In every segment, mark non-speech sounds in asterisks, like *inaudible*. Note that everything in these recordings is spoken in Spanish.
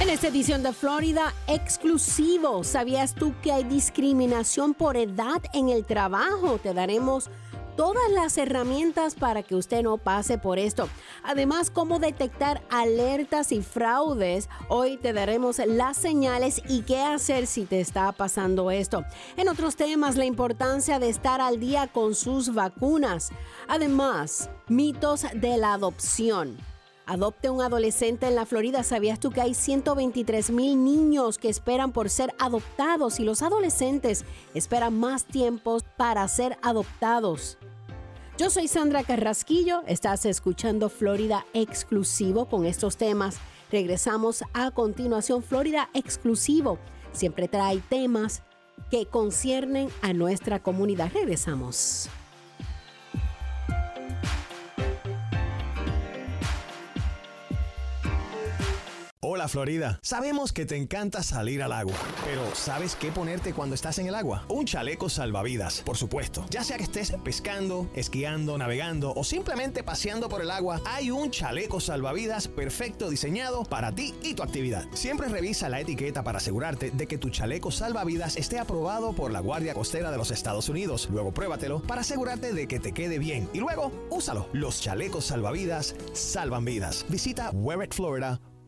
En esta edición de Florida exclusivo, ¿sabías tú que hay discriminación por edad en el trabajo? Te daremos todas las herramientas para que usted no pase por esto. Además, cómo detectar alertas y fraudes. Hoy te daremos las señales y qué hacer si te está pasando esto. En otros temas, la importancia de estar al día con sus vacunas. Además, mitos de la adopción. Adopte un adolescente en la Florida. ¿Sabías tú que hay 123 mil niños que esperan por ser adoptados y los adolescentes esperan más tiempo para ser adoptados? Yo soy Sandra Carrasquillo, estás escuchando Florida Exclusivo con estos temas. Regresamos a continuación, Florida Exclusivo. Siempre trae temas que conciernen a nuestra comunidad. Regresamos. Hola Florida, sabemos que te encanta salir al agua, pero ¿sabes qué ponerte cuando estás en el agua? Un chaleco salvavidas, por supuesto. Ya sea que estés pescando, esquiando, navegando o simplemente paseando por el agua, hay un chaleco salvavidas perfecto diseñado para ti y tu actividad. Siempre revisa la etiqueta para asegurarte de que tu chaleco salvavidas esté aprobado por la Guardia Costera de los Estados Unidos. Luego pruébatelo para asegurarte de que te quede bien y luego úsalo. Los chalecos salvavidas salvan vidas. Visita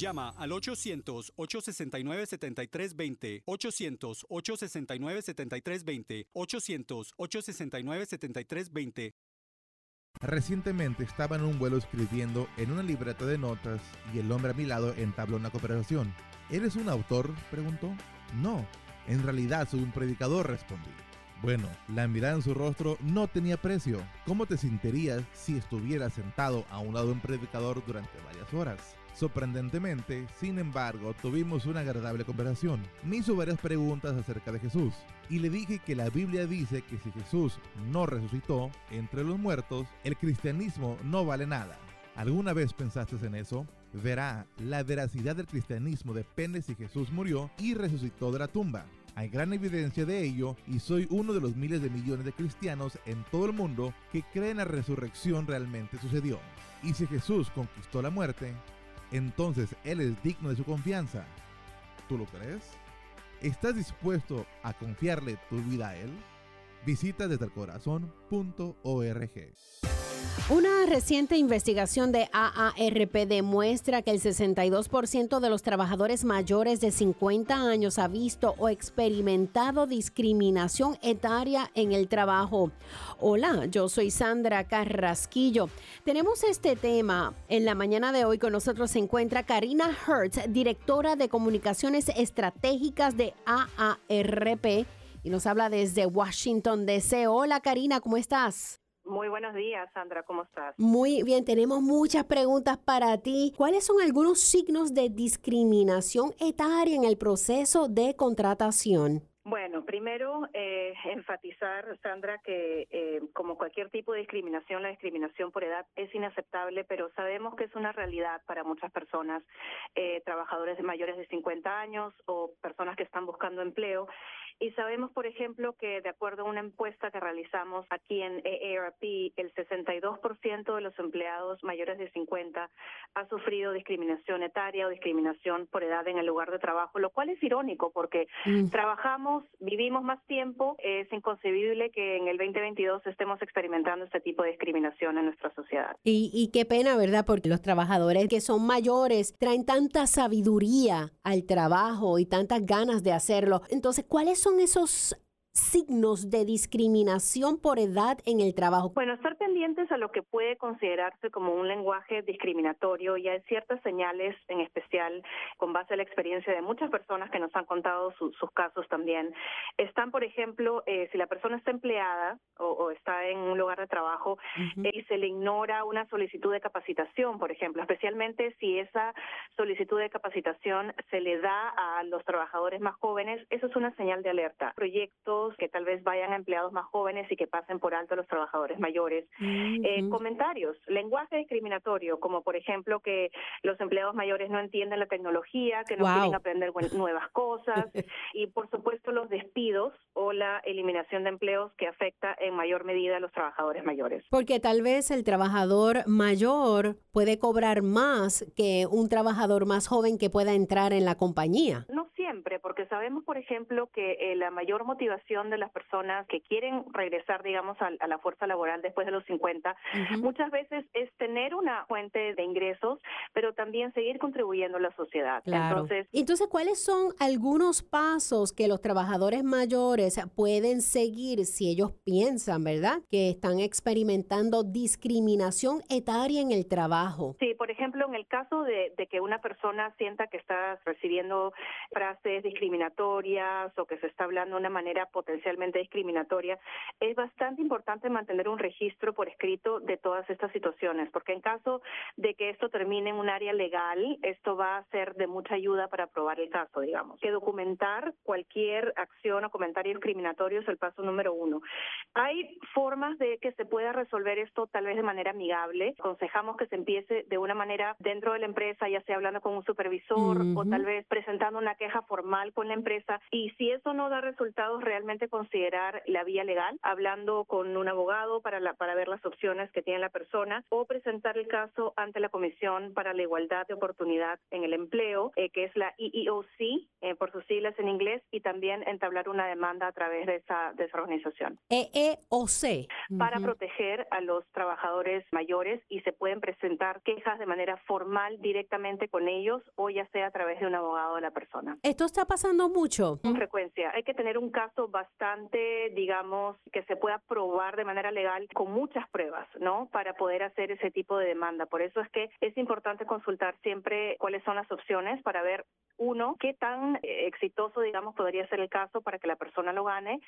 Llama al 800-869-7320, 800-869-7320, 800-869-7320. Recientemente estaba en un vuelo escribiendo en una libreta de notas y el hombre a mi lado entabló una conversación. ¿Eres un autor? preguntó. No, en realidad soy un predicador, respondí. Bueno, la mirada en su rostro no tenía precio. ¿Cómo te sentirías si estuvieras sentado a un lado de un predicador durante varias horas? Sorprendentemente, sin embargo, tuvimos una agradable conversación. Me hizo varias preguntas acerca de Jesús y le dije que la Biblia dice que si Jesús no resucitó entre los muertos, el cristianismo no vale nada. ¿Alguna vez pensaste en eso? Verá, la veracidad del cristianismo depende si Jesús murió y resucitó de la tumba. Hay gran evidencia de ello y soy uno de los miles de millones de cristianos en todo el mundo que creen la resurrección realmente sucedió. Y si Jesús conquistó la muerte, entonces Él es digno de su confianza. ¿Tú lo crees? ¿Estás dispuesto a confiarle tu vida a Él? Visita desde el corazón.org. Una reciente investigación de AARP demuestra que el 62% de los trabajadores mayores de 50 años ha visto o experimentado discriminación etaria en el trabajo. Hola, yo soy Sandra Carrasquillo. Tenemos este tema en la mañana de hoy. Con nosotros se encuentra Karina Hertz, directora de comunicaciones estratégicas de AARP y nos habla desde Washington DC. Hola Karina, ¿cómo estás? Muy buenos días, Sandra, ¿cómo estás? Muy bien, tenemos muchas preguntas para ti. ¿Cuáles son algunos signos de discriminación etaria en el proceso de contratación? Bueno, primero eh, enfatizar, Sandra, que eh, como cualquier tipo de discriminación, la discriminación por edad es inaceptable, pero sabemos que es una realidad para muchas personas, eh, trabajadores de mayores de 50 años o personas que están buscando empleo. Y sabemos, por ejemplo, que de acuerdo a una encuesta que realizamos aquí en AARP, el 62% de los empleados mayores de 50 ha sufrido discriminación etaria o discriminación por edad en el lugar de trabajo, lo cual es irónico porque Mm. trabajamos, vivimos más tiempo, es inconcebible que en el 2022 estemos experimentando este tipo de discriminación en nuestra sociedad. Y, y qué pena, ¿verdad? Porque los trabajadores que son mayores traen tanta sabiduría al trabajo y tantas ganas de hacerlo. Entonces, ¿cuáles son esos signos de discriminación por edad en el trabajo? Bueno, estar pendientes a lo que puede considerarse como un lenguaje discriminatorio y hay ciertas señales, en especial con base a la experiencia de muchas personas que nos han contado su- sus casos también. Están, por ejemplo, eh, si la persona está empleada o, o está en un lugar de trabajo eh, y se le ignora una solicitud de capacitación, por ejemplo, especialmente si esa solicitud de capacitación se le da a los trabajadores más jóvenes, eso es una señal de alerta. Proyectos que tal vez vayan a empleados más jóvenes y que pasen por alto a los trabajadores mayores. Eh, comentarios, lenguaje discriminatorio, como por ejemplo que los empleados mayores no entienden la tecnología, que no quieren aprender nuevas cosas *laughs* y por supuesto los despidos o la eliminación de empleos que afecta en mayor medida a los trabajadores mayores. Porque tal vez el trabajador mayor puede cobrar más que un trabajador más joven que pueda entrar en la compañía. No siempre, porque sabemos, por ejemplo, que eh, la mayor motivación de las personas que quieren regresar, digamos, a, la fuerza laboral después de los 50, muchas veces es tener una fuente de ingresos, pero también seguir contribuyendo a la sociedad. Entonces, Entonces, ¿cuáles son algunos pasos que los trabajadores mayores pueden seguir si ellos piensan, verdad, que están experimentando discriminación etaria en el trabajo? Sí, por ejemplo, en el caso de, de que una persona sienta que está recibiendo frases discriminatorias o que se está hablando de una manera potencialmente discriminatoria, es bastante importante mantener un registro por escrito de todas estas situaciones, porque en caso de que esto termine en un área legal, esto va a ser de mucha ayuda para probar el caso, digamos. Que documentar cualquier acción o comentario discriminatorio es el paso número uno. Hay formas de que se pueda resolver esto tal vez de manera amigable. Aconsejamos que se empiece de una manera dentro de la empresa, ya sea hablando con un supervisor o tal vez presentando una queja formal con la empresa y si eso no da resultados, realmente considerar la vía legal, hablando con un abogado para, la, para ver las opciones que tiene la persona o presentar el caso ante la Comisión para la Igualdad de Oportunidad en el Empleo, eh, que es la EEOC, eh, por sus siglas en inglés, y también entablar una demanda a través de esa, de esa organización. EEOC. Para proteger a los trabajadores mayores y se pueden presentar quejas de manera formal directamente con ellos o ya sea a través de un abogado de la persona. Esto está pasando mucho. Con frecuencia. Hay que tener un caso bastante, digamos, que se pueda probar de manera legal con muchas pruebas, ¿no? Para poder hacer ese tipo de demanda. Por eso es que es importante consultar siempre cuáles son las opciones para ver uno, qué tan eh, exitoso, digamos, podría ser el caso para que la persona lo gane,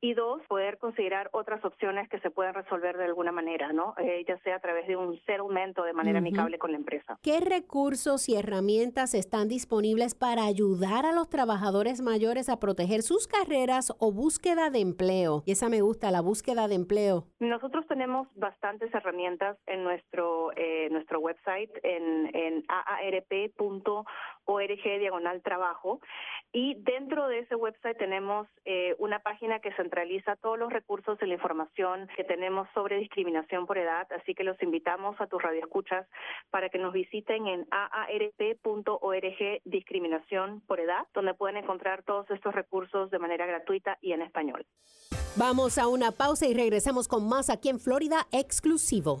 y dos, poder considerar otras opciones que se puedan resolver de alguna manera, ¿no? Eh, ya sea a través de un settlement o de manera amigable con la empresa. ¿Qué recursos y herramientas están disponibles para ayudar a los trabajadores mayores a proteger sus carreras o búsqueda de empleo? Y esa me gusta, la búsqueda de empleo. Nosotros tenemos bastantes herramientas en nuestro, eh, nuestro website, en, en aarp.org diagonal trabajo. Y dentro de ese website tenemos eh, una página que centraliza todos los recursos de la información que tenemos sobre discriminación por edad. Así que los invitamos a tus radioescuchas para que nos visiten en aarp.org discriminación por edad, donde pueden encontrar todos estos recursos de manera gratuita y en español. Vamos a una pausa y regresamos con más aquí en Florida exclusivo.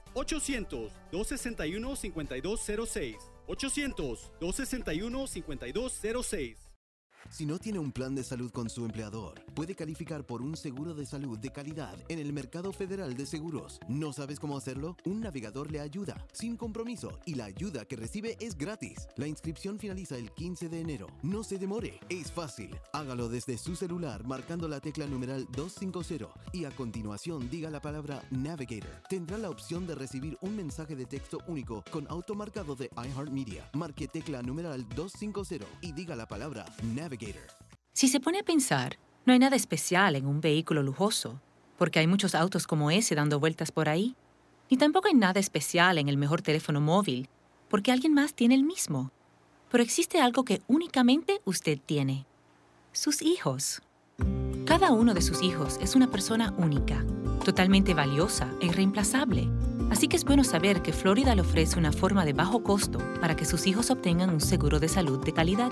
800-261-5206. 800-261-5206. Si no tiene un plan de salud con su empleador, puede calificar por un seguro de salud de calidad en el Mercado Federal de Seguros. ¿No sabes cómo hacerlo? Un navegador le ayuda, sin compromiso, y la ayuda que recibe es gratis. La inscripción finaliza el 15 de enero. No se demore, es fácil. Hágalo desde su celular marcando la tecla numeral 250 y a continuación diga la palabra Navigator. Tendrá la opción de recibir un mensaje de texto único con automarcado de iHeartMedia. Marque tecla numeral 250 y diga la palabra Navigator. Si se pone a pensar, no hay nada especial en un vehículo lujoso, porque hay muchos autos como ese dando vueltas por ahí. Ni tampoco hay nada especial en el mejor teléfono móvil, porque alguien más tiene el mismo. Pero existe algo que únicamente usted tiene. Sus hijos. Cada uno de sus hijos es una persona única, totalmente valiosa e irreemplazable. Así que es bueno saber que Florida le ofrece una forma de bajo costo para que sus hijos obtengan un seguro de salud de calidad.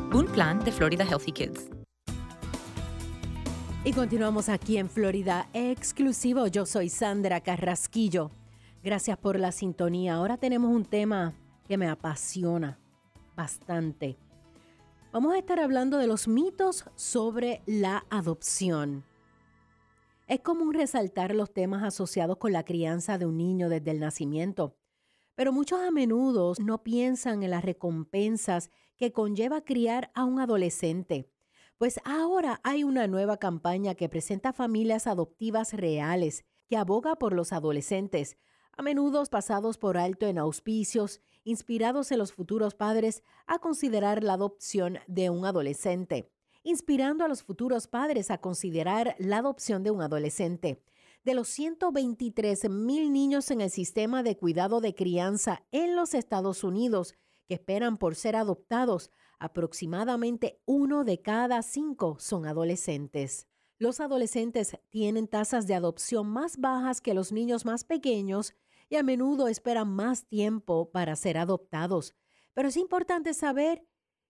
Un plan de Florida Healthy Kids. Y continuamos aquí en Florida exclusivo. Yo soy Sandra Carrasquillo. Gracias por la sintonía. Ahora tenemos un tema que me apasiona bastante. Vamos a estar hablando de los mitos sobre la adopción. Es común resaltar los temas asociados con la crianza de un niño desde el nacimiento, pero muchos a menudo no piensan en las recompensas que conlleva criar a un adolescente. Pues ahora hay una nueva campaña que presenta familias adoptivas reales, que aboga por los adolescentes, a menudo pasados por alto en auspicios, inspirados en los futuros padres a considerar la adopción de un adolescente, inspirando a los futuros padres a considerar la adopción de un adolescente. De los 123 mil niños en el sistema de cuidado de crianza en los Estados Unidos esperan por ser adoptados, Aproximadamente uno de cada cinco son adolescentes. Los adolescentes tienen tasas de adopción más bajas que los niños más pequeños y a menudo esperan más tiempo para ser adoptados. Pero es importante saber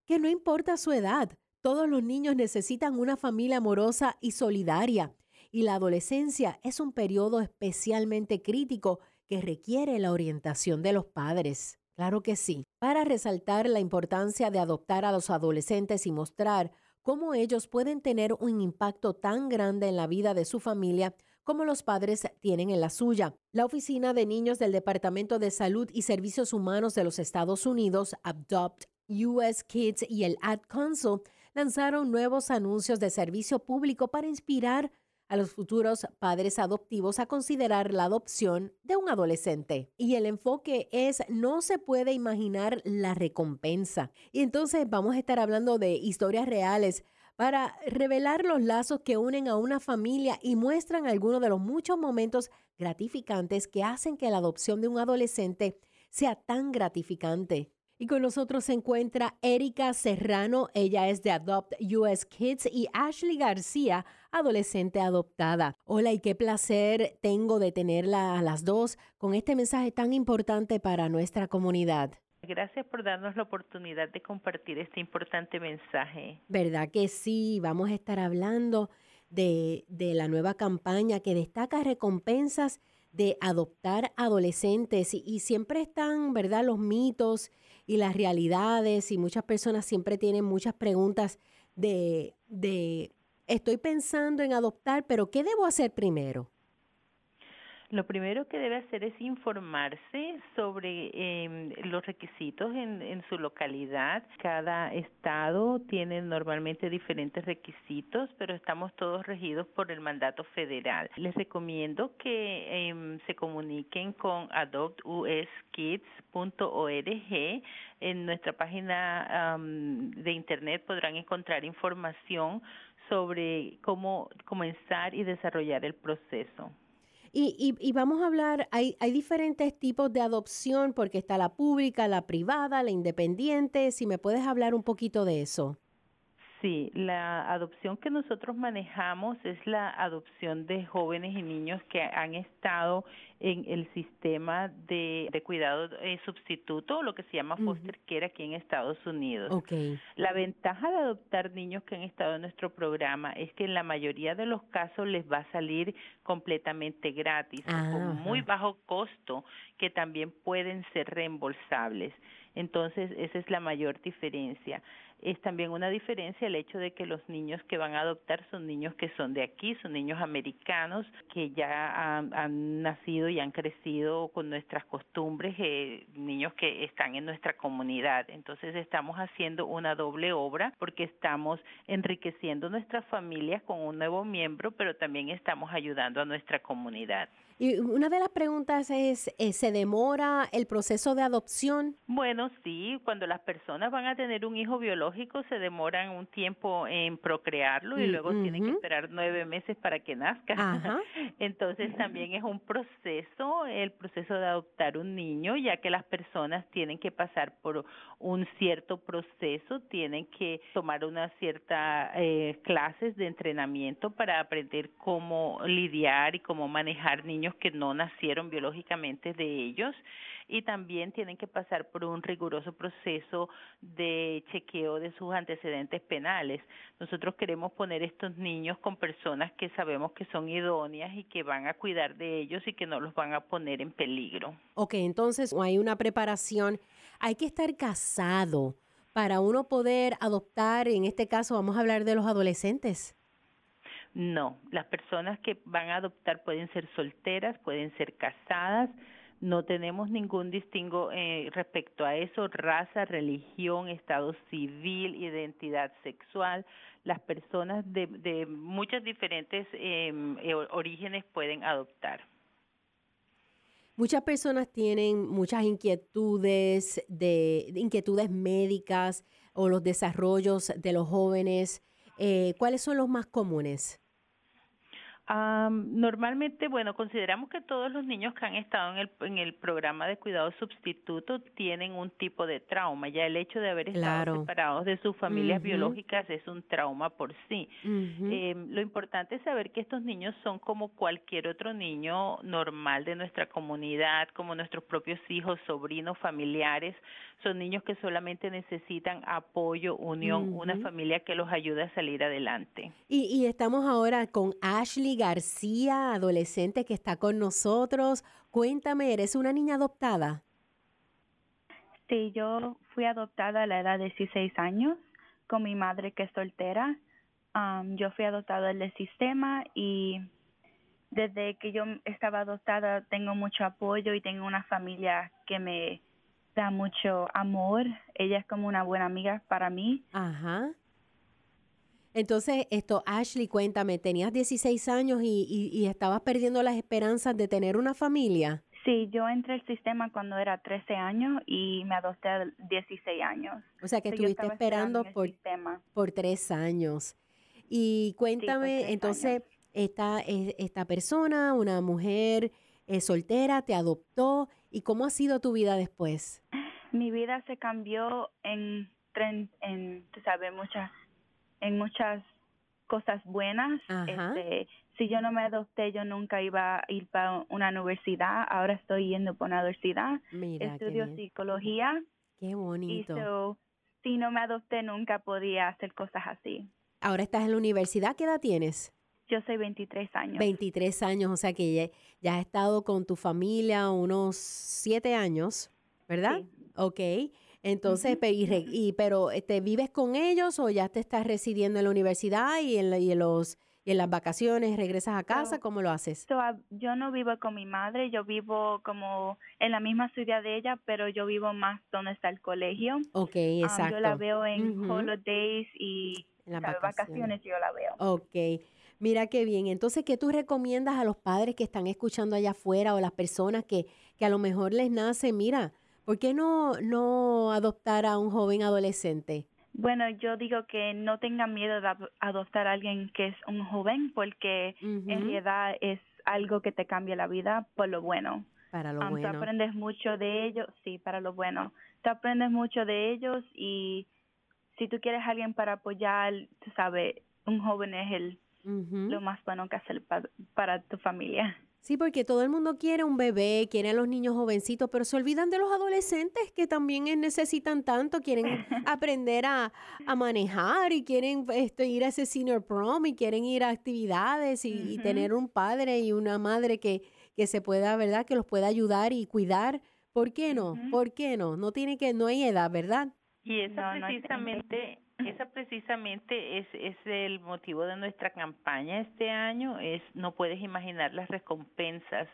que no importa su edad, todos los niños necesitan una familia amorosa y solidaria, y la adolescencia es un periodo especialmente crítico que requiere la orientación de los padres. Claro que sí. Para resaltar la importancia de adoptar a los adolescentes y mostrar cómo ellos pueden tener un impacto tan grande en la vida de su familia como los padres tienen en la suya. La Oficina de Niños del Departamento de Salud y Servicios Humanos de los Estados Unidos, Adopt US Kids y el Ad Council lanzaron nuevos anuncios de servicio público para inspirar a los futuros padres adoptivos a considerar la adopción de un adolescente. Y el enfoque es no se puede imaginar la recompensa. Y entonces vamos a estar hablando de historias reales para revelar los lazos que unen a una familia y muestran algunos de los muchos momentos gratificantes que hacen que la adopción de un adolescente sea tan gratificante. Y con nosotros se encuentra Erika Serrano, ella es de Adopt US Kids, y Ashley García, adolescente adoptada. Hola y qué placer tengo de tenerla a las dos con este mensaje tan importante para nuestra comunidad. Gracias por darnos la oportunidad de compartir este importante mensaje. ¿Verdad que sí? Vamos a estar hablando de, de la nueva campaña que destaca recompensas de adoptar adolescentes y, y siempre están, ¿verdad?, los mitos y las realidades y muchas personas siempre tienen muchas preguntas de, de estoy pensando en adoptar, pero ¿qué debo hacer primero? Lo primero que debe hacer es informarse sobre eh, los requisitos en, en, su localidad. Cada estado tiene normalmente diferentes requisitos, pero estamos todos regidos por el mandato federal. Les recomiendo que eh, se comuniquen con adoptuskids.org. En nuestra página um, de internet podrán encontrar información sobre cómo comenzar y desarrollar el proceso. Y, y, vamos a hablar, hay, hay diferentes tipos de adopción porque está la pública, la privada, la independiente. Si me puedes hablar un poquito de eso. Sí, la adopción que nosotros manejamos es la adopción de jóvenes y niños que han estado en el sistema de, de cuidado eh, sustituto, lo que se llama foster care aquí en Estados Unidos. Okay. La ventaja de adoptar niños que han estado en nuestro programa es que en la mayoría de los casos les va a salir completamente gratis, ah, con muy bajo costo, que también pueden ser reembolsables. Entonces, esa es la mayor diferencia es también una diferencia el hecho de que los niños que van a adoptar son niños que son de aquí, son niños americanos que ya han, nacido y han crecido con nuestras costumbres, eh, niños que están en nuestra comunidad. Entonces estamos haciendo una doble obra porque estamos enriqueciendo nuestras familias con un nuevo miembro, pero también estamos ayudando a nuestra comunidad. Y una de las preguntas es, eh, ¿se demora el proceso de adopción? Bueno, sí, cuando las personas van a tener un hijo biológico se demoran un tiempo en procrearlo y Mm, luego tienen que esperar nueve meses para que nazca. Ajá. *laughs* Entonces también es un proceso, el proceso de adoptar un niño, ya que las personas tienen que pasar por un cierto proceso, tienen que tomar unas ciertas eh, clases de entrenamiento para aprender cómo lidiar y cómo manejar niños que no nacieron biológicamente de ellos y también tienen que pasar por un riguroso proceso de chequeo de sus antecedentes penales. Nosotros queremos poner estos niños con personas que sabemos que son idóneas y que van a cuidar de ellos y que no los van a poner en peligro. Ok, entonces hay una preparación. Hay que estar casado para uno poder adoptar, en este caso vamos a hablar de los adolescentes. No, las personas que van a adoptar pueden ser solteras, pueden ser casadas, no tenemos ningún distingo eh, respecto a eso, raza, religión, estado civil, identidad sexual. Las personas de, de muchos diferentes em, eh, orígenes pueden adoptar. Muchas personas tienen muchas inquietudes de, inquietudes médicas o los desarrollos de los jóvenes. Eh, ¿Cuáles son los más comunes? Normalmente, bueno, consideramos que todos los niños que han estado en el, en el programa de cuidado sustituto tienen un tipo de trauma. Ya el hecho de haber estado separados de sus familias biológicas es un trauma por sí. eh, lo importante es saber que estos niños son como cualquier otro niño normal de nuestra comunidad, como nuestros propios hijos, sobrinos, familiares. Son niños que solamente necesitan apoyo, unión, una familia que los ayude a salir adelante. Y, y estamos ahora con Ashley García, adolescente que está con nosotros. Cuéntame, ¿eres una niña adoptada? Sí, yo fui adoptada a la edad de 16 años con mi madre que es soltera. yo fui adoptada del sistema y desde que yo estaba adoptada tengo mucho apoyo y tengo una familia que me da mucho amor. Ella es como una buena amiga para mí. Ajá. Entonces, esto, Ashley, cuéntame, tenías 16 años y, y, estabas perdiendo las esperanzas de tener una familia. Sí, yo entré al sistema cuando era 13 años y me adopté a 16 años. O sea que estuviste esperando, por, por tres años. Y cuéntame, entonces, esta, esta persona, una mujer eh, soltera, te adoptó. ¿Y cómo ha sido tu vida después? Mi vida se cambió en, en, tú sabes, muchas en muchas cosas buenas. Este, si yo no me adopté, yo nunca iba a ir para una universidad. Ahora estoy yendo para una universidad. Estudio psicología. Qué bonito. Y si no me adopté, nunca podía hacer cosas así. Ahora estás en la universidad. ¿Qué edad tienes? Yo soy 23 años. 23 años, o sea que ya, ya has estado con tu familia unos 7 años, ¿verdad? Sí. Ok. Entonces, y, pero ¿te este, vives con ellos o ya te estás residiendo en la universidad y en, y en los y en las vacaciones regresas a casa? ¿Cómo lo haces? yo no vivo con mi madre, yo vivo como en la misma ciudad de ella, pero yo vivo más donde está el colegio. Ok, exacto. yo la veo en holidays y en las vacaciones. yo la veo. Ok. Mira qué bien. Entonces, ¿qué tú recomiendas a los padres que están escuchando allá afuera o las personas que, que a lo mejor les nace, mira, ¿Por qué no, no adoptar a un joven adolescente? Bueno, yo digo que no tengan miedo de adoptar a alguien que es un joven porque en realidad es algo que te cambia la vida por lo bueno. Para lo bueno. Tú aprendes mucho de ellos, sí, para lo bueno. Tú aprendes mucho de ellos y si tú quieres a alguien para apoyar, tú sabes, un joven es el lo más bueno que hacer para tu familia. Sí, porque todo el mundo quiere un bebé, quiere a los niños jovencitos, pero se olvidan de los adolescentes que también necesitan tanto, quieren *laughs* aprender a, manejar y quieren este, ir a ese senior prom y quieren ir a actividades y, tener un padre y una madre que, que se pueda, ¿verdad? Que los pueda ayudar y cuidar. ¿Por qué no? ¿Por qué no? No tiene que, no hay edad, ¿verdad? Y eso precisamente esa precisamente es, es el motivo de nuestra campaña este año, es no puedes imaginar las recompensas,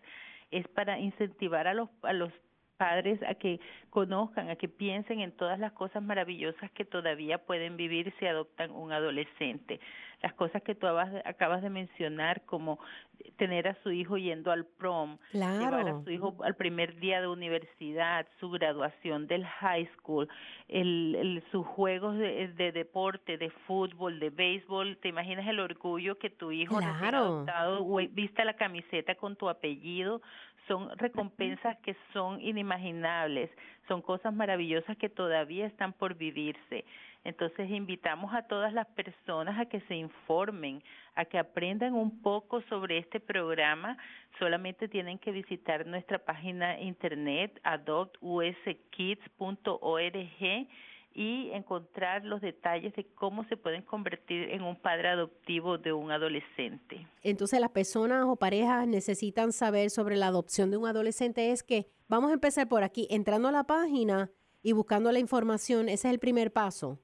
es para incentivar a los, a los padres a que conozcan, a que piensen en todas las cosas maravillosas que todavía pueden vivir si adoptan un adolescente las cosas que tú acabas de mencionar, como tener a su hijo yendo al prom, llevar a su hijo al primer día de universidad, su graduación del high school, el, el sus juegos de, de, deporte, de fútbol, de béisbol, ¿te imaginas el orgullo que tu hijo claro. adoptado, vista la camiseta con tu apellido? Son recompensas que son inimaginables, son cosas maravillosas que todavía están por vivirse. Entonces invitamos a todas las personas a que se informen, a que aprendan un poco sobre este programa. Solamente tienen que visitar nuestra página internet adoptuskids.org y encontrar los detalles de cómo se pueden convertir en un padre adoptivo de un adolescente. Entonces las personas o parejas necesitan saber sobre la adopción de un adolescente. Es que vamos a empezar por aquí, entrando a la página y buscando la información. Ese es el primer paso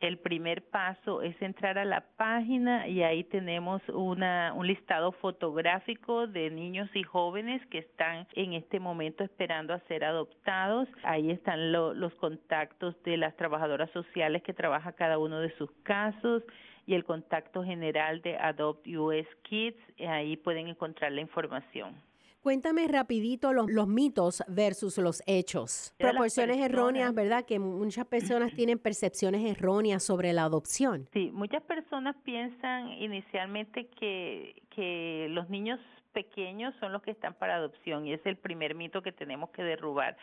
el primer paso es entrar a la página y ahí tenemos una, un listado fotográfico de niños y jóvenes que están en este momento esperando a ser adoptados. Ahí están los contactos de las trabajadoras sociales que trabaja cada uno de sus casos y el contacto general de Adopt US Kids. Ahí pueden encontrar la información. Cuéntame rapidito los, los mitos versus los hechos. Proporciones erróneas, ¿verdad? Que muchas personas tienen percepciones erróneas sobre la adopción. Sí, muchas personas piensan inicialmente que, que los niños pequeños son los que están para adopción y es el primer mito que tenemos que derrubar.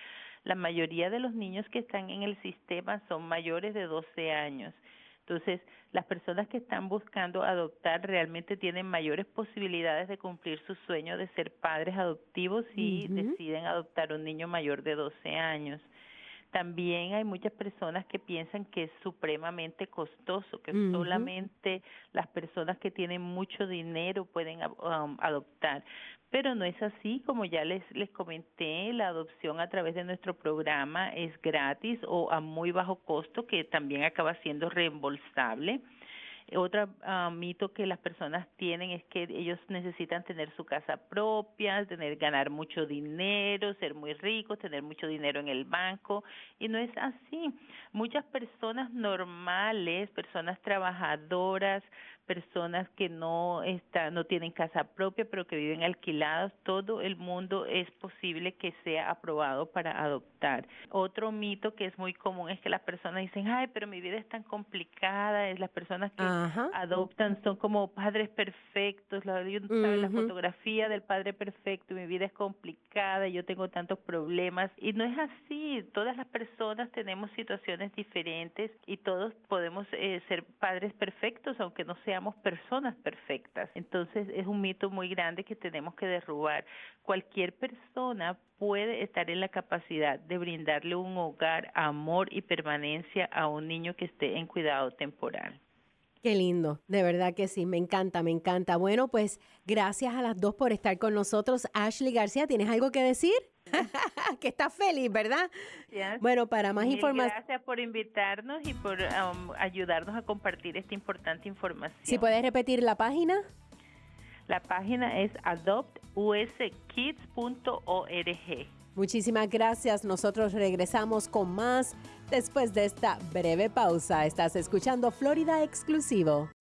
La mayoría de los niños que están en el sistema son mayores de 12 años entonces, las personas que están buscando adoptar realmente tienen mayores posibilidades de cumplir su sueño de ser padres adoptivos si deciden adoptar un niño mayor de 12 años. También hay muchas personas que piensan que es supremamente costoso, que solamente las personas que tienen mucho dinero pueden um, adoptar. Pero no es así, como ya les, les comenté, la adopción a través de nuestro programa es gratis o a muy bajo costo, que también acaba siendo reembolsable. Otro ah, mito que las personas tienen es que ellos necesitan tener su casa propia, tener ganar mucho dinero, ser muy ricos, tener mucho dinero en el banco y no es así. Muchas personas normales, personas trabajadoras, personas que no están, no tienen casa propia, pero que viven alquilados, todo el mundo es posible que sea aprobado para adoptar. Otro mito que es muy común es que las personas dicen, ay, pero mi vida es tan complicada, es las personas que adoptan son como padres perfectos, la, la fotografía del padre perfecto, mi vida es complicada, yo tengo tantos problemas y no es así, todas las personas tenemos situaciones diferentes y todos podemos eh, ser padres perfectos, aunque no sea personas perfectas. Entonces es un mito muy grande que tenemos que derrubar. Cualquier persona puede estar en la capacidad de brindarle un hogar, amor y permanencia a un niño que esté en cuidado temporal. Qué lindo, de verdad que sí, me encanta, me encanta. Bueno, pues gracias a las dos por estar con nosotros. Ashley García, ¿tienes algo que decir? *laughs* *laughs* que estás feliz, ¿verdad? Bueno, para más información. Gracias por invitarnos y por um, ayudarnos a compartir esta importante información. Si puedes repetir la página. La página es adoptuskids.org. Muchísimas gracias. Nosotros regresamos con más después de esta breve pausa. Estás escuchando Florida Exclusivo.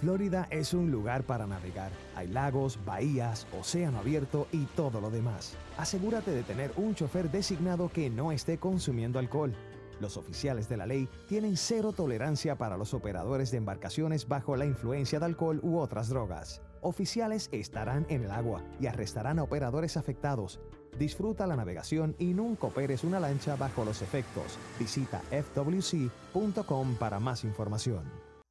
Florida es un lugar para navegar. Hay lagos, bahías, océano abierto y todo lo demás. Asegúrate de tener un chofer designado que no esté consumiendo alcohol. Los oficiales de la ley tienen cero tolerancia para los operadores de embarcaciones bajo la influencia de alcohol u otras drogas. Oficiales estarán en el agua y arrestarán a operadores afectados. Disfruta la navegación y nunca operes una lancha bajo los efectos. Visita fwc.com para más información.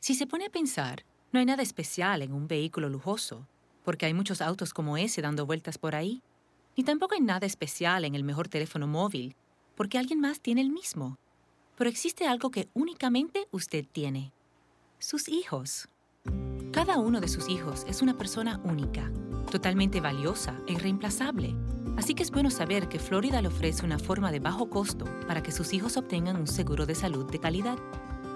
Si se pone a pensar, no hay nada especial en un vehículo lujoso, porque hay muchos autos como ese dando vueltas por ahí. Ni tampoco hay nada especial en el mejor teléfono móvil, porque alguien más tiene el mismo. Pero existe algo que únicamente usted tiene. Sus hijos. Cada uno de sus hijos es una persona única, totalmente valiosa e irreemplazable. Así que es bueno saber que Florida le ofrece una forma de bajo costo para que sus hijos obtengan un seguro de salud de calidad.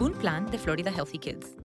un plan de Florida Healthy Kids.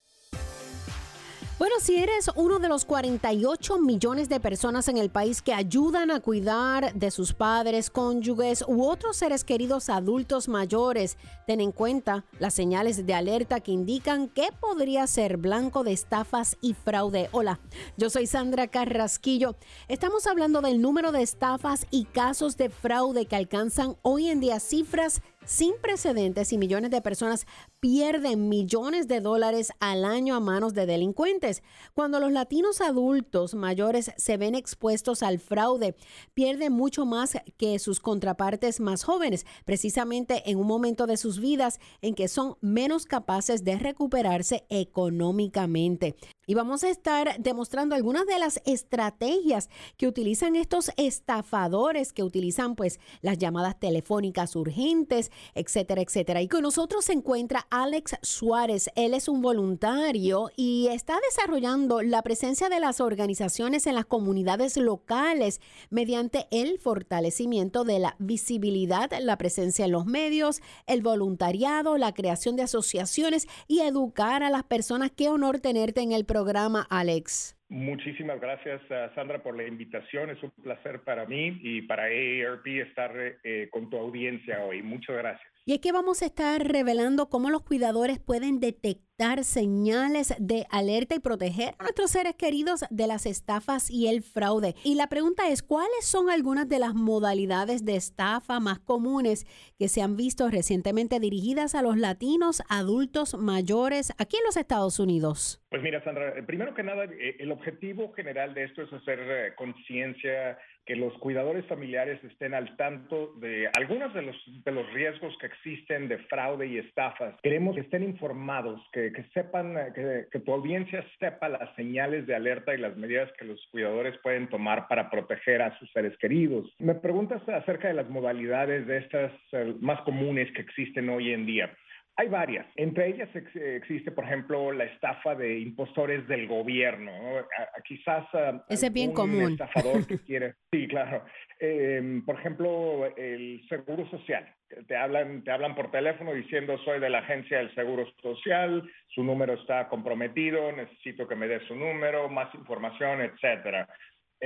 Bueno, si eres uno de los 48 millones de personas en el país que ayudan a cuidar de sus padres, cónyuges u otros seres queridos adultos mayores, ten en cuenta las señales de alerta que indican que podría ser blanco de estafas y fraude. Hola, yo soy Sandra Carrasquillo. Estamos hablando del número de estafas y casos de fraude que alcanzan hoy en día cifras sin precedentes y millones de personas pierden millones de dólares al año a manos de delincuentes. Cuando los latinos adultos mayores se ven expuestos al fraude, pierden mucho más que sus contrapartes más jóvenes, precisamente en un momento de sus vidas en que son menos capaces de recuperarse económicamente. Y vamos a estar demostrando algunas de las estrategias que utilizan estos estafadores, que utilizan pues las llamadas telefónicas urgentes, etcétera, etcétera. Y con nosotros se encuentra Alex Suárez. Él es un voluntario y está desarrollando la presencia de las organizaciones en las comunidades locales mediante el fortalecimiento de la visibilidad, la presencia en los medios, el voluntariado, la creación de asociaciones y educar a las personas. Qué honor tenerte en el programa programa, Alex. Muchísimas gracias, uh, Sandra, por la invitación. Es un placer para mí y para AARP estar eh, con tu audiencia hoy. Muchas gracias. Y es que vamos a estar revelando cómo los cuidadores pueden detectar señales de alerta y proteger a nuestros seres queridos de las estafas y el fraude. Y la pregunta es, ¿cuáles son algunas de las modalidades de estafa más comunes que se han visto recientemente dirigidas a los latinos adultos mayores aquí en los Estados Unidos? Pues mira, Sandra, primero que nada, eh, el objetivo general de esto es hacer eh, conciencia que los cuidadores familiares estén al tanto de algunos de los, de los riesgos que existen de fraude y estafas. Queremos que estén informados, que, que sepan, que, que, tu audiencia sepa las señales de alerta y las medidas que los cuidadores pueden tomar para proteger a sus seres queridos. Me preguntas acerca de las modalidades de estas uh, más comunes que existen hoy en día. Hay varias. Entre ellas ex existe, por ejemplo, la estafa de impostores del gobierno. ¿no? Quizás Ese es bien común. estafador que *laughs* quiere. Sí, claro. Eh, por ejemplo, el seguro social. Te hablan, te hablan por teléfono diciendo soy de la agencia del seguro social, su número está comprometido, necesito que me dé su número, más información, etcétera.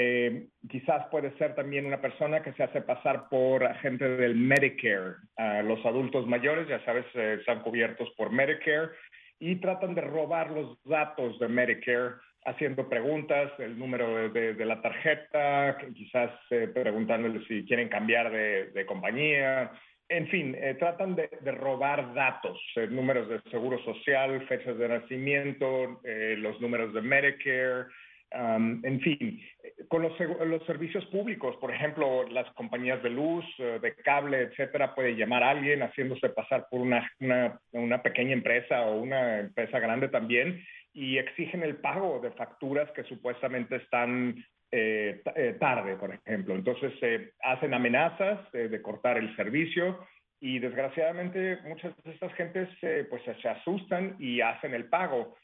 Eh, quizás puede ser también una persona que se hace pasar por agente del Medicare. Ah, los adultos mayores, ya sabes, eh, están cubiertos por Medicare y tratan de robar los datos de Medicare haciendo preguntas, el número de, de, la tarjeta, quizás eh, preguntándole si quieren cambiar de, de compañía. En fin, eh, tratan de, de, robar datos, eh, números de seguro social, fechas de nacimiento, eh, los números de Medicare, um, en fin, con los, los, servicios públicos, por ejemplo, las compañías de luz, de cable, etcétera, puede llamar a alguien haciéndose pasar por una, una, una pequeña empresa o una empresa grande también y exigen el pago de facturas que supuestamente están eh, eh, tarde, por ejemplo. Entonces, eh, hacen amenazas de cortar el servicio y desgraciadamente muchas de estas gentes pues se asustan y hacen el pago.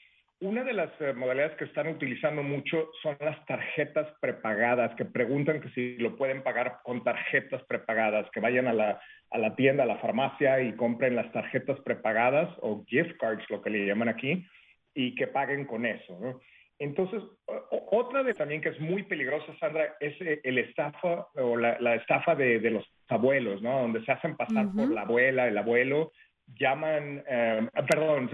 Una de las modalidades que están utilizando mucho son las tarjetas prepagadas, que preguntan que si lo pueden pagar con tarjetas prepagadas, que vayan a la, a la tienda, a la farmacia y compren las tarjetas prepagadas o gift cards, lo que le llaman aquí, y que paguen con eso. ¿no? Entonces, otra de también que es muy peligrosa, Sandra, es eh, el estafa o la, la estafa de, de, los abuelos, ¿no? Donde se hacen pasar uh -huh. por la abuela, el abuelo, llaman, um, perdón,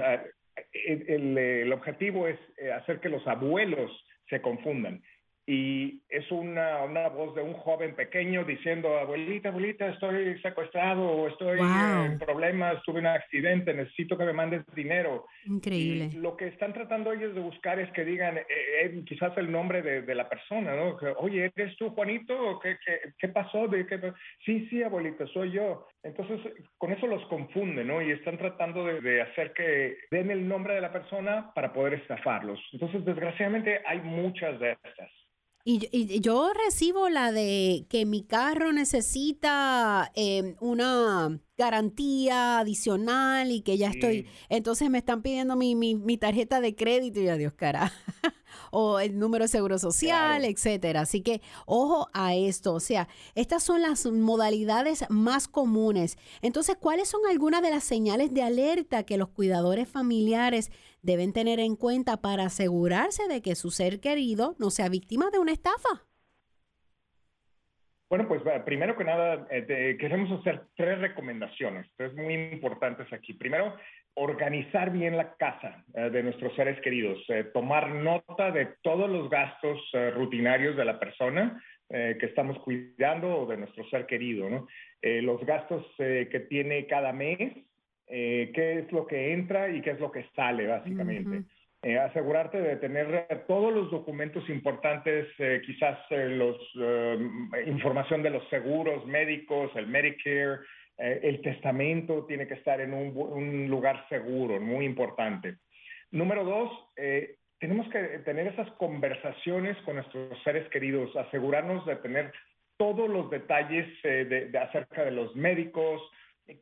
el, el, objetivo es eh, hacer que los abuelos se confundan y es una, una, voz de un joven pequeño diciendo, abuelita, abuelita, estoy secuestrado o estoy wow. en problemas, tuve un accidente, necesito que me mandes dinero. Increíble. Y lo que están tratando ellos de buscar es que digan eh, eh, quizás el nombre de, de, la persona, ¿no? Que, Oye, ¿eres tú, Juanito? ¿Qué, qué, qué pasó? ¿De qué? Sí, sí, abuelita, soy yo. Entonces, con eso los confunden, ¿no? Y están tratando de, de hacer que den el nombre de la persona para poder estafarlos. Entonces, desgraciadamente, hay muchas de estas. Y, y, yo recibo la de que mi carro necesita eh, una garantía adicional y que ya estoy, entonces me están pidiendo mi, mi, mi tarjeta de crédito y adiós cara, *laughs* o el número de seguro social, claro. etcétera. Así que ojo a esto, o sea, estas son las modalidades más comunes. Entonces, ¿cuáles son algunas de las señales de alerta que los cuidadores familiares deben tener en cuenta para asegurarse de que su ser querido no sea víctima de una estafa? Bueno, pues primero que nada, eh, queremos hacer tres recomendaciones, tres muy importantes aquí. Primero, organizar bien la casa eh, de nuestros seres queridos, eh, tomar nota de todos los gastos rutinarios de la persona que estamos cuidando o de nuestro ser querido, ¿no? los gastos que tiene cada mes, qué es lo que entra y qué es lo que sale, básicamente. Eh, asegurarte de tener todos los documentos importantes, eh, quizás eh, los información de los seguros médicos, el Medicare, el testamento tiene que estar en un, un, lugar seguro, muy importante. Número dos, tenemos que tener esas conversaciones con nuestros seres queridos, asegurarnos de tener todos los detalles de, de acerca de los médicos,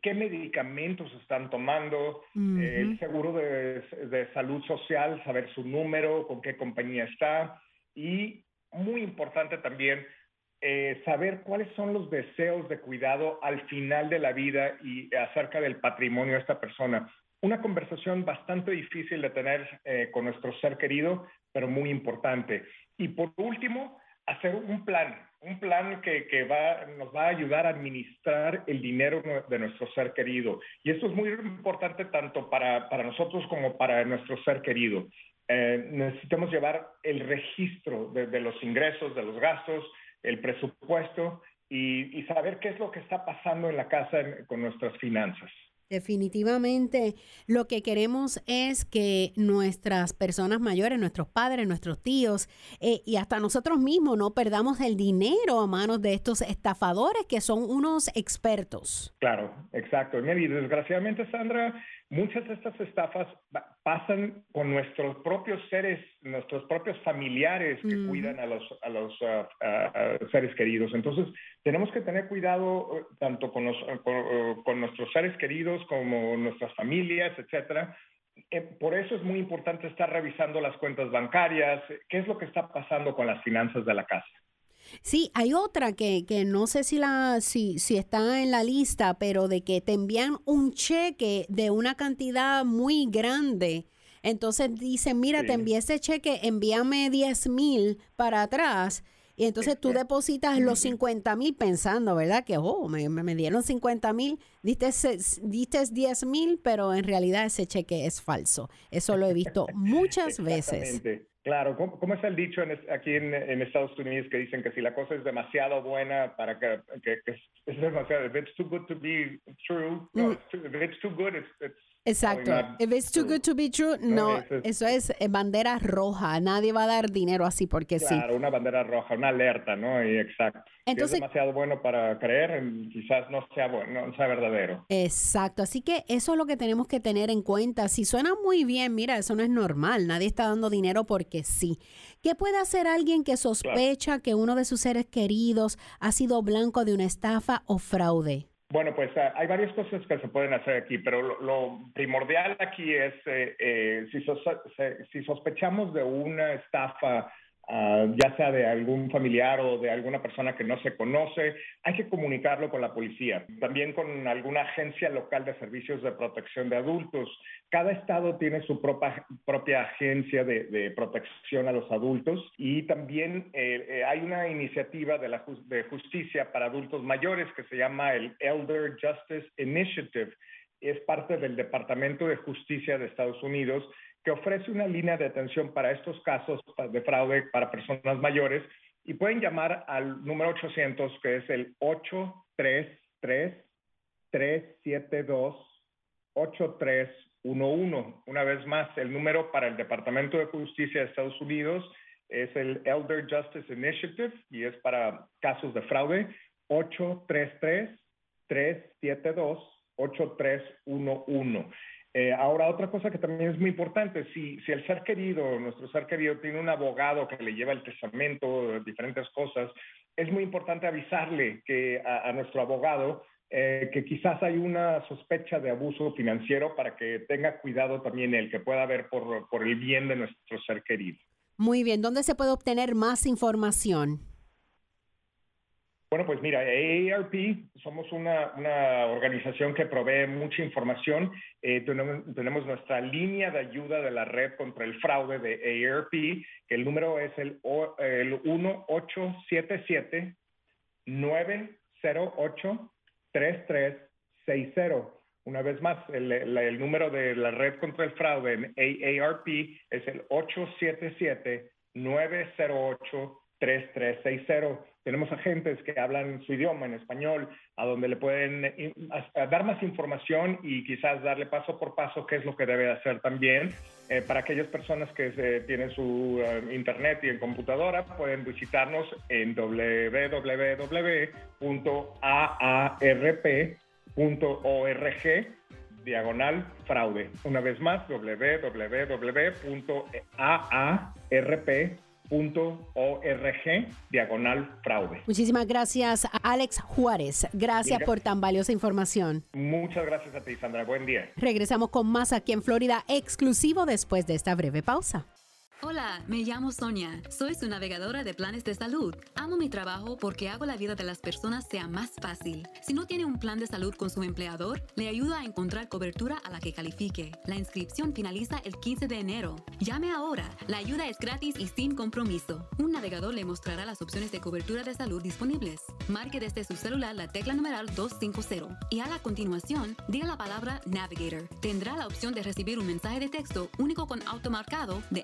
qué medicamentos están tomando, uh -huh. eh, el seguro de, de, salud social, saber su número, con qué compañía está y muy importante también eh, saber cuáles son los deseos de cuidado al final de la vida y acerca del patrimonio de esta persona. Una conversación bastante difícil de tener eh, con nuestro ser querido, pero muy importante. Y por último, hacer un plan, un plan que, que va, nos va a ayudar a administrar el dinero de nuestro ser querido. Y esto es muy importante tanto para, para nosotros como para nuestro ser querido. Eh, necesitamos llevar el registro de, de, los ingresos, de los gastos, el presupuesto y, y, saber qué es lo que está pasando en la casa en, con nuestras finanzas. Definitivamente lo que queremos es que nuestras personas mayores, nuestros padres, nuestros tíos eh, y hasta nosotros mismos no perdamos el dinero a manos de estos estafadores que son unos expertos. Claro, exacto. Y desgraciadamente, Sandra, muchas de estas estafas pasan con nuestros propios seres, nuestros propios familiares que mm. cuidan a los, a los uh, uh, seres queridos. Entonces, tenemos que tener cuidado uh, tanto con, los, con, con, nuestros seres queridos como nuestras familias, etcétera. Eh, por eso es muy importante estar revisando las cuentas bancarias, qué es lo que está pasando con las finanzas de la casa. Sí, hay otra que, que no sé si, la, si, si está en la lista, pero de que te envían un cheque de una cantidad muy grande. Entonces dicen, mira, sí. te envié ese cheque, envíame 10 mil para atrás. Y entonces tú depositas los 50 mil pensando, ¿verdad? Que, oh, me, me dieron 50 mil, diste, diste 10 mil, pero en realidad ese cheque es falso. Eso lo he visto muchas *laughs* veces. Claro, ¿cómo, cómo es el dicho en aquí en, en Estados Unidos que dicen que si la cosa es demasiado buena para que, que- que es, demasiado, if it's too good to be true, no, too- if it's too good, it's, it's Exacto. If it's too good to be true, no, eso es- eso es eh, bandera roja. Nadie va a dar dinero así porque sí. Claro, una bandera roja, una alerta, ¿no? Y exacto. Entonces- si es demasiado bueno para creer, quizás no sea bueno, no sea verdadero. Exacto, así que eso es lo que tenemos que tener en cuenta. Si suena muy bien, mira, eso no es normal, nadie está dando dinero porque sí. ¿Qué puede hacer alguien que sospecha que uno de sus seres queridos ha sido blanco de una estafa o fraude? Bueno, pues ah, hay varias cosas que se pueden hacer aquí, pero lo, primordial aquí es eh, eh, si, si sospechamos de una estafa, ah, ya sea de algún familiar o de alguna persona que no se conoce, hay que comunicarlo con la policía, también con alguna agencia local de servicios de protección de adultos. Cada estado tiene su propia, propia agencia de, de protección a los adultos y también eh, eh, hay una iniciativa de, la, de justicia para adultos mayores que se llama el Elder Justice Initiative. Es parte del Departamento de Justicia de Estados Unidos que ofrece una línea de atención para estos casos de fraude para personas mayores y pueden llamar al número 800 que es el 833 372 8311. Una vez más, el número para el Departamento de Justicia de Estados Unidos es el Elder Justice Initiative y es para casos de fraude 833-372-8311. Eh, ahora, otra cosa que también es muy importante, si, si el ser querido, nuestro ser querido, tiene un abogado que le lleva el testamento, diferentes cosas, es muy importante avisarle que a, a nuestro abogado eh, que quizás hay una sospecha de abuso financiero para que tenga cuidado también él, que pueda ver por, por el bien de nuestro ser querido. Muy bien, ¿dónde se puede obtener más información? Bueno, pues mira, AARP somos una, organización que provee mucha información. Eh, tenemos, nuestra línea de ayuda de la red contra el fraude de AARP, que el número es el, el 1877 908 3360. Una vez más, el, el- el número de la red contra el fraude en AARP es el 877-908-3360. Tenemos agentes que hablan su idioma en español, a donde le pueden dar más información y quizás darle paso por paso qué es lo que debe hacer también. Eh, para aquellas personas que tienen su eh, internet y en computadora, pueden visitarnos en www.aarp.org diagonal fraude. Una vez más, www.aarp.org diagonal fraude. Muchísimas gracias, Alex Juárez. Gracias por tan valiosa información. Muchas gracias a ti, Sandra. Buen día. Regresamos con más aquí en Florida, exclusivo después de esta breve pausa. Hola, me llamo Sonia. Soy su navegadora de planes de salud. Amo mi trabajo porque hago la vida de las personas sea más fácil. Si no tiene un plan de salud con su empleador, le ayudo a encontrar cobertura a la que califique. La inscripción finaliza el 15 de enero. Llame ahora. La ayuda es gratis y sin compromiso. Un navegador le mostrará las opciones de cobertura de salud disponibles. Marque desde su celular la tecla numeral 250 y a la continuación diga la palabra Navigator. Tendrá la opción de recibir un mensaje de texto único con automarcado de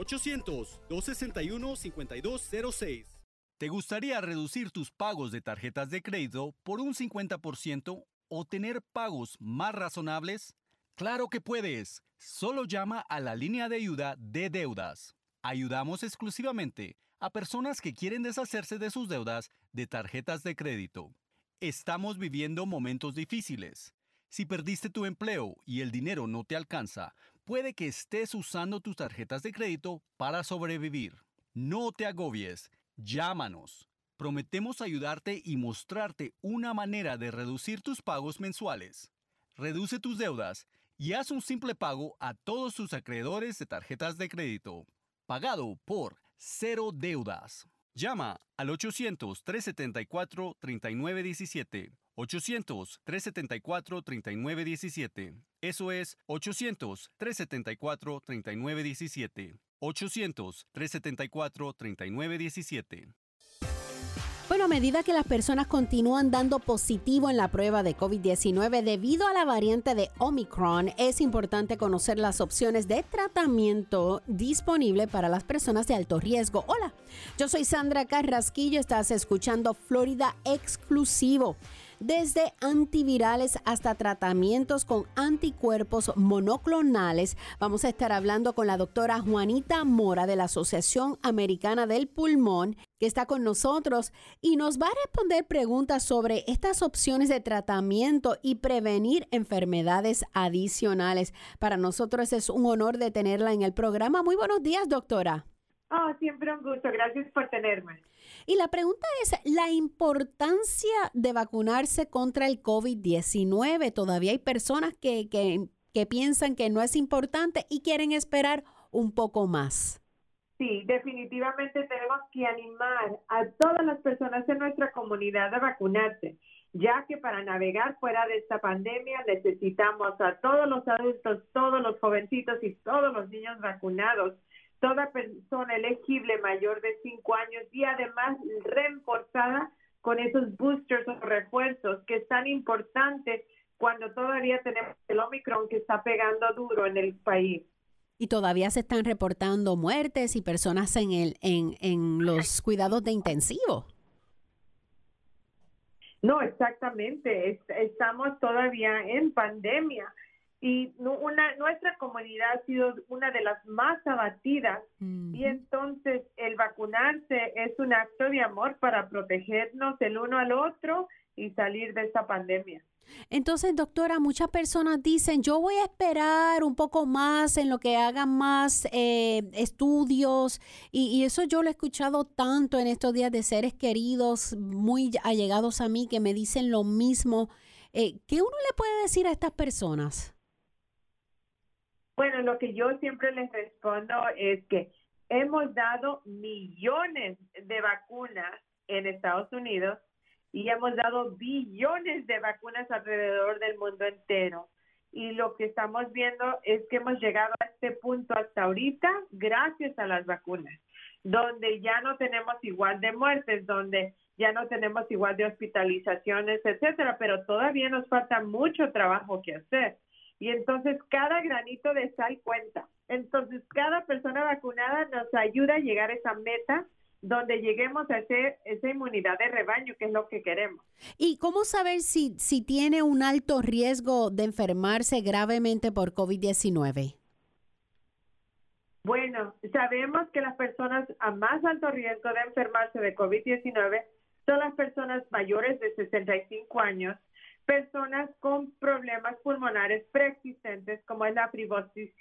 800-261-5206. ¿Te gustaría reducir tus pagos de tarjetas de crédito por un 50% o tener pagos más razonables? Claro que puedes. Solo llama a la línea de ayuda de deudas. Ayudamos exclusivamente a personas que quieren deshacerse de sus deudas de tarjetas de crédito. Estamos viviendo momentos difíciles. Si perdiste tu empleo y el dinero no te alcanza, puede que estés usando tus tarjetas de crédito para sobrevivir. No te agobies. Llámanos. prometemos ayudarte y mostrarte una manera de reducir tus pagos mensuales. Reduce tus deudas y haz un simple pago a todos tus acreedores de tarjetas de crédito, pagado por cero deudas. Llama al 800-374-3917. 800-374-3917. Eso es 800-374-3917. 800-374-3917. Bueno, a medida que las personas continúan dando positivo en la prueba de COVID-19 debido a la variante de Omicron, es importante conocer las opciones de tratamiento disponible para las personas de alto riesgo. Hola, yo soy Sandra Carrasquillo, estás escuchando Florida Exclusivo desde antivirales hasta tratamientos con anticuerpos monoclonales. Vamos a estar hablando con la doctora Juanita Mora de la Asociación Americana del Pulmón, que está con nosotros y nos va a responder preguntas sobre estas opciones de tratamiento y prevenir enfermedades adicionales. Para nosotros es un honor de tenerla en el programa. Muy buenos días, doctora. Oh, siempre un gusto. Gracias por tenerme. Y la pregunta es la importancia de vacunarse contra el COVID-19. Todavía hay personas que, que, que piensan que no es importante y quieren esperar un poco más. Sí, definitivamente tenemos que animar a todas las personas en nuestra comunidad a vacunarse, ya que para navegar fuera de esta pandemia necesitamos a todos los adultos, todos los jovencitos y todos los niños vacunados toda persona elegible mayor de 5 años y además reforzada con esos boosters o refuerzos que es tan importante cuando todavía tenemos el Omicron que está pegando duro en el país. Y todavía se están reportando muertes y personas en, el, en, en los cuidados de intensivo. No, exactamente. estamos todavía en pandemia y una, nuestra comunidad ha sido una de las más abatidas y entonces el vacunarse es un acto de amor para protegernos el uno al otro y salir de esta pandemia. Entonces, doctora, muchas personas dicen, yo voy a esperar un poco más en lo que hagan más eh, estudios y, y, eso yo lo he escuchado tanto en estos días de seres queridos muy allegados a mí que me dicen lo mismo. Eh, ¿Qué uno le puede decir a estas personas? Bueno, lo que yo siempre les respondo es que hemos dado millones de vacunas en Estados Unidos y hemos dado billones de vacunas alrededor del mundo entero. Y lo que estamos viendo es que hemos llegado a este punto hasta ahorita gracias a las vacunas, donde ya no tenemos igual de muertes, donde ya no tenemos igual de hospitalizaciones, etcétera, pero todavía nos falta mucho trabajo que hacer. Y entonces cada granito de sal cuenta. Entonces cada persona vacunada nos ayuda a llegar a esa meta donde lleguemos a hacer esa inmunidad de rebaño, que es lo que queremos. ¿Y cómo saber si, si tiene un alto riesgo de enfermarse gravemente por COVID-19? Bueno, sabemos que las personas a más alto riesgo de enfermarse de COVID-19 son las personas mayores de 65 años personas con problemas pulmonares preexistentes como es la fibrosis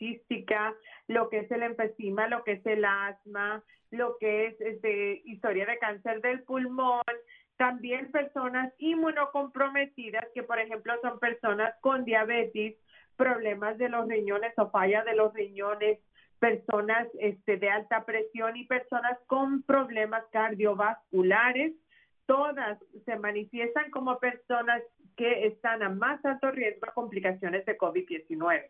lo que es el enfisema, lo que es el asma, lo que es, de historia de cáncer del pulmón, también personas inmunocomprometidas que por ejemplo son personas con diabetes, problemas de los riñones o falla de los riñones, personas este, de alta presión y personas con problemas cardiovasculares. Todas se manifiestan como personas que están a más alto riesgo a complicaciones de COVID-19.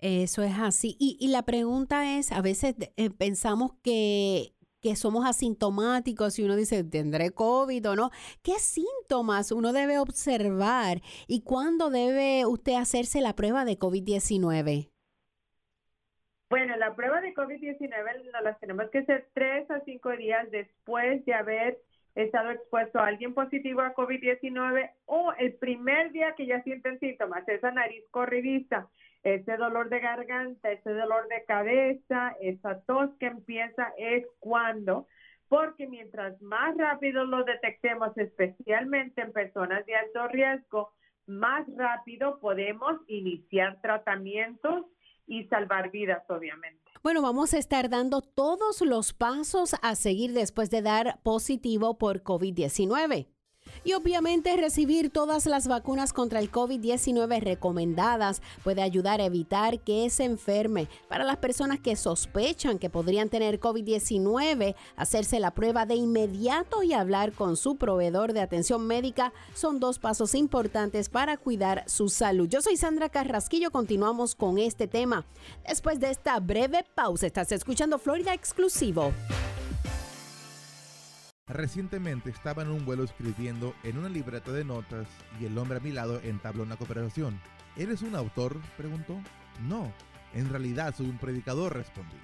Eso es así. Y, la pregunta es, a veces eh, pensamos que, que somos asintomáticos y uno dice, ¿tendré COVID o no? ¿Qué síntomas uno debe observar y cuándo debe usted hacerse la prueba de COVID-19? Bueno, la prueba de COVID-19 nos las tenemos que hacer tres a cinco días después de haber estado expuesto a alguien positivo a COVID-19 o el primer día que ya sienten síntomas, esa nariz corridiza, ese dolor de garganta, ese dolor de cabeza, esa tos que empieza es cuando, porque mientras más rápido lo detectemos, especialmente en personas de alto riesgo, más rápido podemos iniciar tratamientos y salvar vidas, obviamente. Bueno, vamos a estar dando todos los pasos a seguir después de dar positivo por COVID-19. Y obviamente recibir todas las vacunas contra el COVID-19 recomendadas puede ayudar a evitar que se enferme. Para las personas que sospechan que podrían tener COVID-19, hacerse la prueba de inmediato y hablar con su proveedor de atención médica son dos pasos importantes para cuidar su salud. Yo soy Sandra Carrasquillo, continuamos con este tema. Después de esta breve pausa, estás escuchando Florida Exclusivo. Recientemente estaba en un vuelo escribiendo en una libreta de notas y el hombre a mi lado entabló una conversación. ¿Eres un autor? preguntó. No, en realidad soy un predicador, respondí.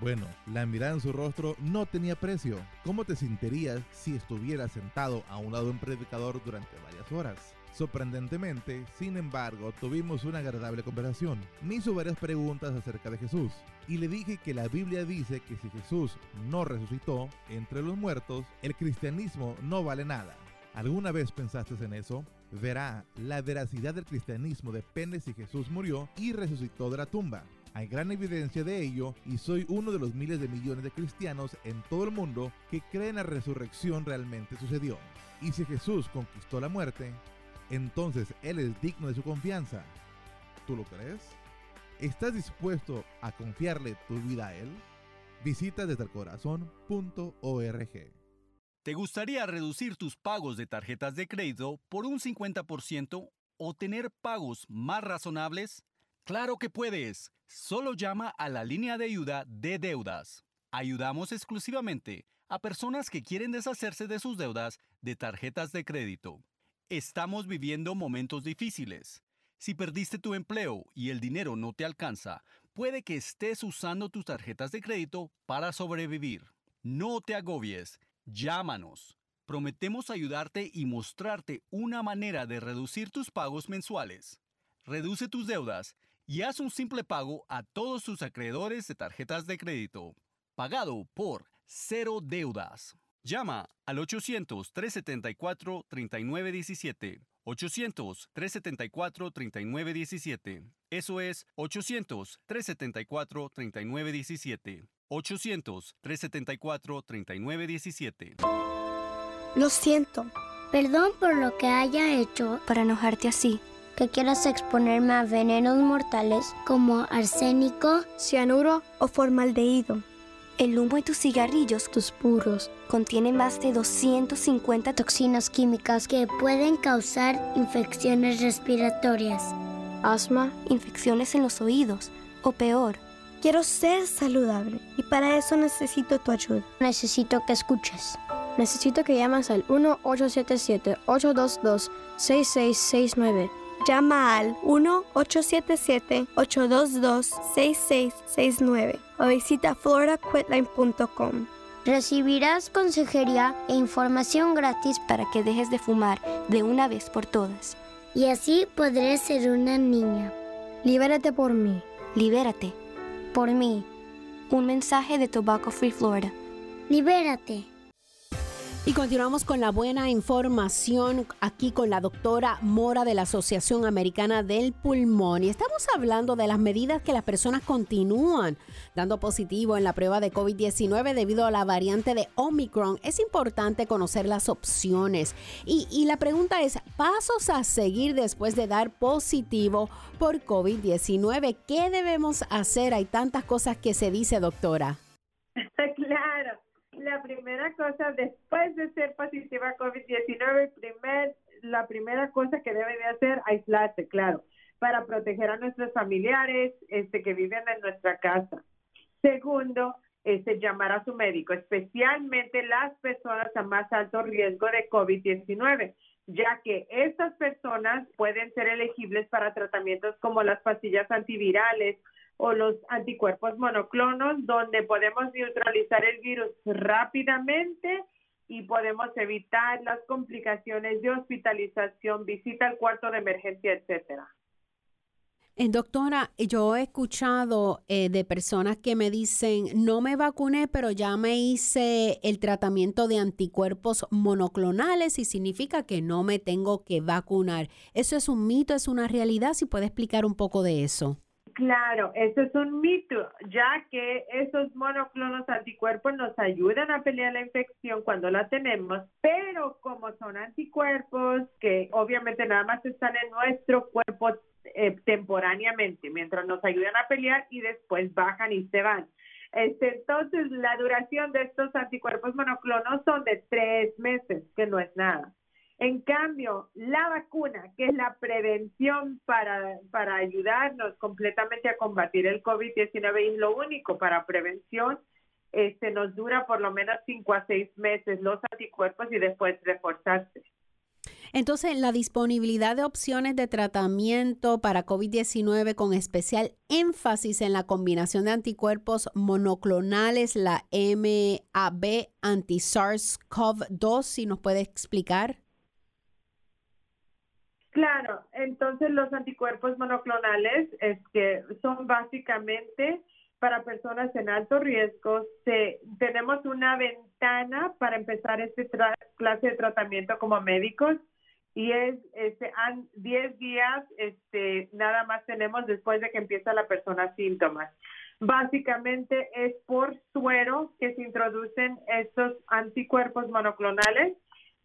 Bueno, la mirada en su rostro no tenía precio. ¿Cómo te sentirías si estuvieras sentado a un lado de un predicador durante varias horas? Sorprendentemente, sin embargo, tuvimos una agradable conversación. Me hizo varias preguntas acerca de Jesús y le dije que la Biblia dice que si Jesús no resucitó entre los muertos, el cristianismo no vale nada. ¿Alguna vez pensaste en eso? Verá, la veracidad del cristianismo depende si Jesús murió y resucitó de la tumba. Hay gran evidencia de ello y soy uno de los miles de millones de cristianos en todo el mundo que creen la resurrección realmente sucedió. Y si Jesús conquistó la muerte, entonces Él es digno de su confianza. ¿Tú lo crees? ¿Estás dispuesto a confiarle tu vida a Él? Visita desde el. ¿Te gustaría reducir tus pagos de tarjetas de crédito por un 50% o tener pagos más razonables? Claro que puedes. Solo llama a la línea de ayuda de deudas. Ayudamos exclusivamente a personas que quieren deshacerse de sus deudas de tarjetas de crédito. Estamos viviendo momentos difíciles. Si perdiste tu empleo y el dinero no te alcanza, puede que estés usando tus tarjetas de crédito para sobrevivir. No te agobies, llámanos. Prometemos ayudarte y mostrarte una manera de reducir tus pagos mensuales. Reduce tus deudas y haz un simple pago a todos tus acreedores de tarjetas de crédito. Pagado por cero deudas. Llama al 800-374-3917. 800-374-3917. Eso es 800-374-3917. 800-374-3917. Lo siento. Perdón por lo que haya hecho para enojarte así. Que quieras exponerme a venenos mortales como arsénico, cianuro o formaldehído. El humo de tus cigarrillos, tus puros, contiene más de 250 toxinas químicas que pueden causar infecciones respiratorias, asma, infecciones en los oídos o peor. Quiero ser saludable y para eso necesito tu ayuda. Necesito que escuches. Necesito que llames al 1-877-822-6669. Llama al 1-877-822-6669 o visita floridaquitline.com. Recibirás consejería e información gratis para que dejes de fumar de una vez por todas. Y así podré ser una niña. Libérate por mí. Libérate. Por mí. Un mensaje de Tobacco Free Florida. Libérate. Y continuamos con la buena información aquí con la doctora Mora de la Asociación Americana del Pulmón. Y estamos hablando de las medidas que las personas continúan dando positivo en la prueba de COVID-19 debido a la variante de Omicron. Es importante conocer las opciones. Y, y la pregunta es, pasos a seguir después de dar positivo por COVID-19. ¿Qué debemos hacer? Hay tantas cosas que se dice, doctora. *laughs* claro la primera cosa después de ser positiva a COVID-19, primer, la primera cosa que debe de hacer, aislarse, claro, para proteger a nuestros familiares este, que viven en nuestra casa. Segundo, este, llamar a su médico, especialmente las personas a más alto riesgo de COVID-19, ya que estas personas pueden ser elegibles para tratamientos como las pastillas antivirales o los anticuerpos monoclonos, donde podemos neutralizar el virus rápidamente y podemos evitar las complicaciones de hospitalización, visita al cuarto de emergencia, etcétera. Eh, doctora, yo he escuchado eh, de personas que me dicen, no me vacuné, pero ya me hice el tratamiento de anticuerpos monoclonales y significa que no me tengo que vacunar. ¿Eso es un mito, es una realidad? Si puede explicar un poco de eso. Claro, eso es un mito, ya que esos monoclonos anticuerpos nos ayudan a pelear la infección cuando la tenemos, pero como son anticuerpos que obviamente nada más están en nuestro cuerpo eh, temporáneamente, mientras nos ayudan a pelear y después bajan y se van. Este, entonces, la duración de estos anticuerpos monoclonos son de tres meses, que no es nada. En cambio, la vacuna, que es la prevención para, para ayudarnos completamente a combatir el COVID-19, es lo único para prevención, este, nos dura por lo menos cinco a seis meses los anticuerpos y después reforzarse. Entonces, la disponibilidad de opciones de tratamiento para COVID-19 con especial énfasis en la combinación de anticuerpos monoclonales, la MAB anti-SARS-CoV-2, si nos puede explicar. Claro, entonces los anticuerpos monoclonales es que son básicamente para personas en alto riesgo. tenemos una ventana para empezar este clase de tratamiento como médicos y es este 10 días este nada más tenemos después de que empieza la persona síntomas. Básicamente es por suero que se introducen estos anticuerpos monoclonales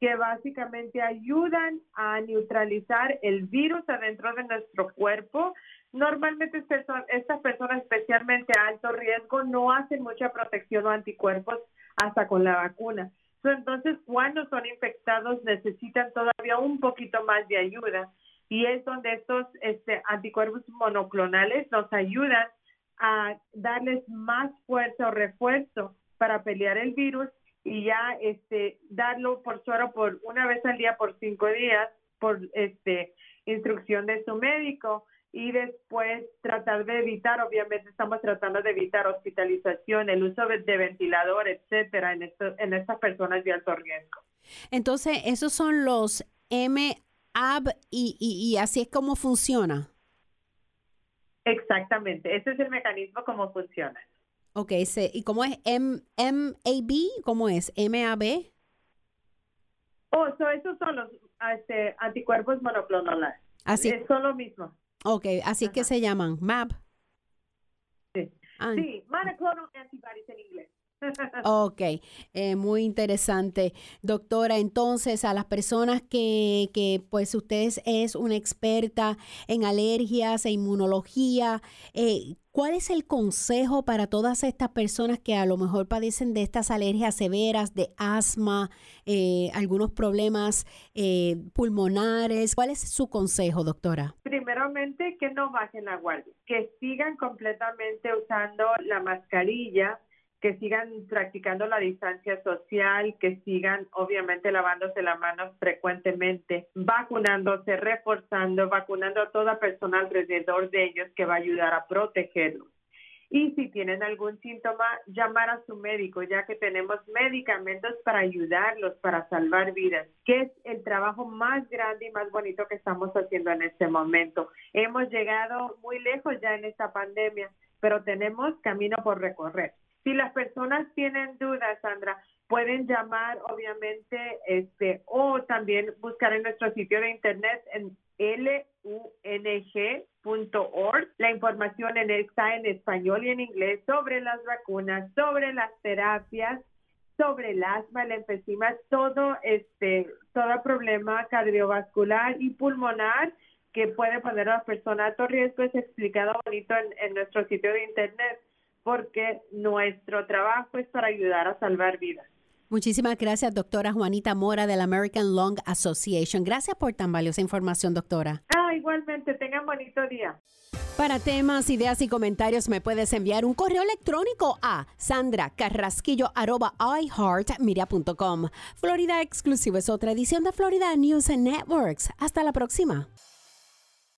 que básicamente ayudan a neutralizar el virus adentro de nuestro cuerpo. Normalmente estas personas, especialmente a alto riesgo, no hacen mucha protección o anticuerpos hasta con la vacuna. Entonces, cuando son infectados, necesitan todavía un poquito más de ayuda. Y es donde estos este, anticuerpos monoclonales nos ayudan a darles más fuerza o refuerzo para pelear el virus y ya este darlo por suero por una vez al día por cinco días por este instrucción de su médico y después tratar de evitar, obviamente estamos tratando de evitar hospitalización, el uso de, ventilador, etcétera, en, esto, en estas personas de alto riesgo. Entonces, esos son los MAB y, y, y así es como funciona. Exactamente, ese es el mecanismo como funciona. Ok, ¿y cómo es M MAB? ¿Cómo es? MAB? Oh, esos son los este, anticuerpos monoclonales. Así. Es lo mismo. Ok, así que se llaman MAB. Sí, sí monoclonal antibodies en inglés. Ok, eh, muy interesante. Doctora, entonces a las personas que, que pues usted es una experta en alergias e inmunología, eh, ¿cuál es el consejo para todas estas personas que a lo mejor padecen de estas alergias severas, de asma, eh, algunos problemas pulmonares? ¿Cuál es su consejo, doctora? Primeramente, que no bajen la guardia, que sigan completamente usando la mascarilla que sigan practicando la distancia social, que sigan obviamente lavándose las manos frecuentemente, vacunándose, reforzando, vacunando a toda persona alrededor de ellos que va a ayudar a protegerlos. Y si tienen algún síntoma, llamar a su médico, ya que tenemos medicamentos para ayudarlos, para salvar vidas, que es el trabajo más grande y más bonito que estamos haciendo en este momento. Hemos llegado muy lejos ya en esta pandemia, pero tenemos camino por recorrer. Si las personas tienen dudas, Sandra, pueden llamar, obviamente, este, o también buscar en nuestro sitio de internet en lung.org. La información está en español y en inglés sobre las vacunas, sobre las terapias, sobre el asma, el enfisema, todo este, todo problema cardiovascular y pulmonar que puede poner a la persona a alto riesgo es explicado bonito en nuestro sitio de internet porque nuestro trabajo es para ayudar a salvar vidas. Muchísimas gracias, doctora Juanita Mora de la American Lung Association. Gracias por tan valiosa información, doctora. Ah, igualmente, tengan bonito día. Para temas, ideas y comentarios me puedes enviar un correo electrónico a sandracarrasquillo.iheartmedia.com. Florida Exclusivo es otra edición de Florida News Networks. Hasta la próxima.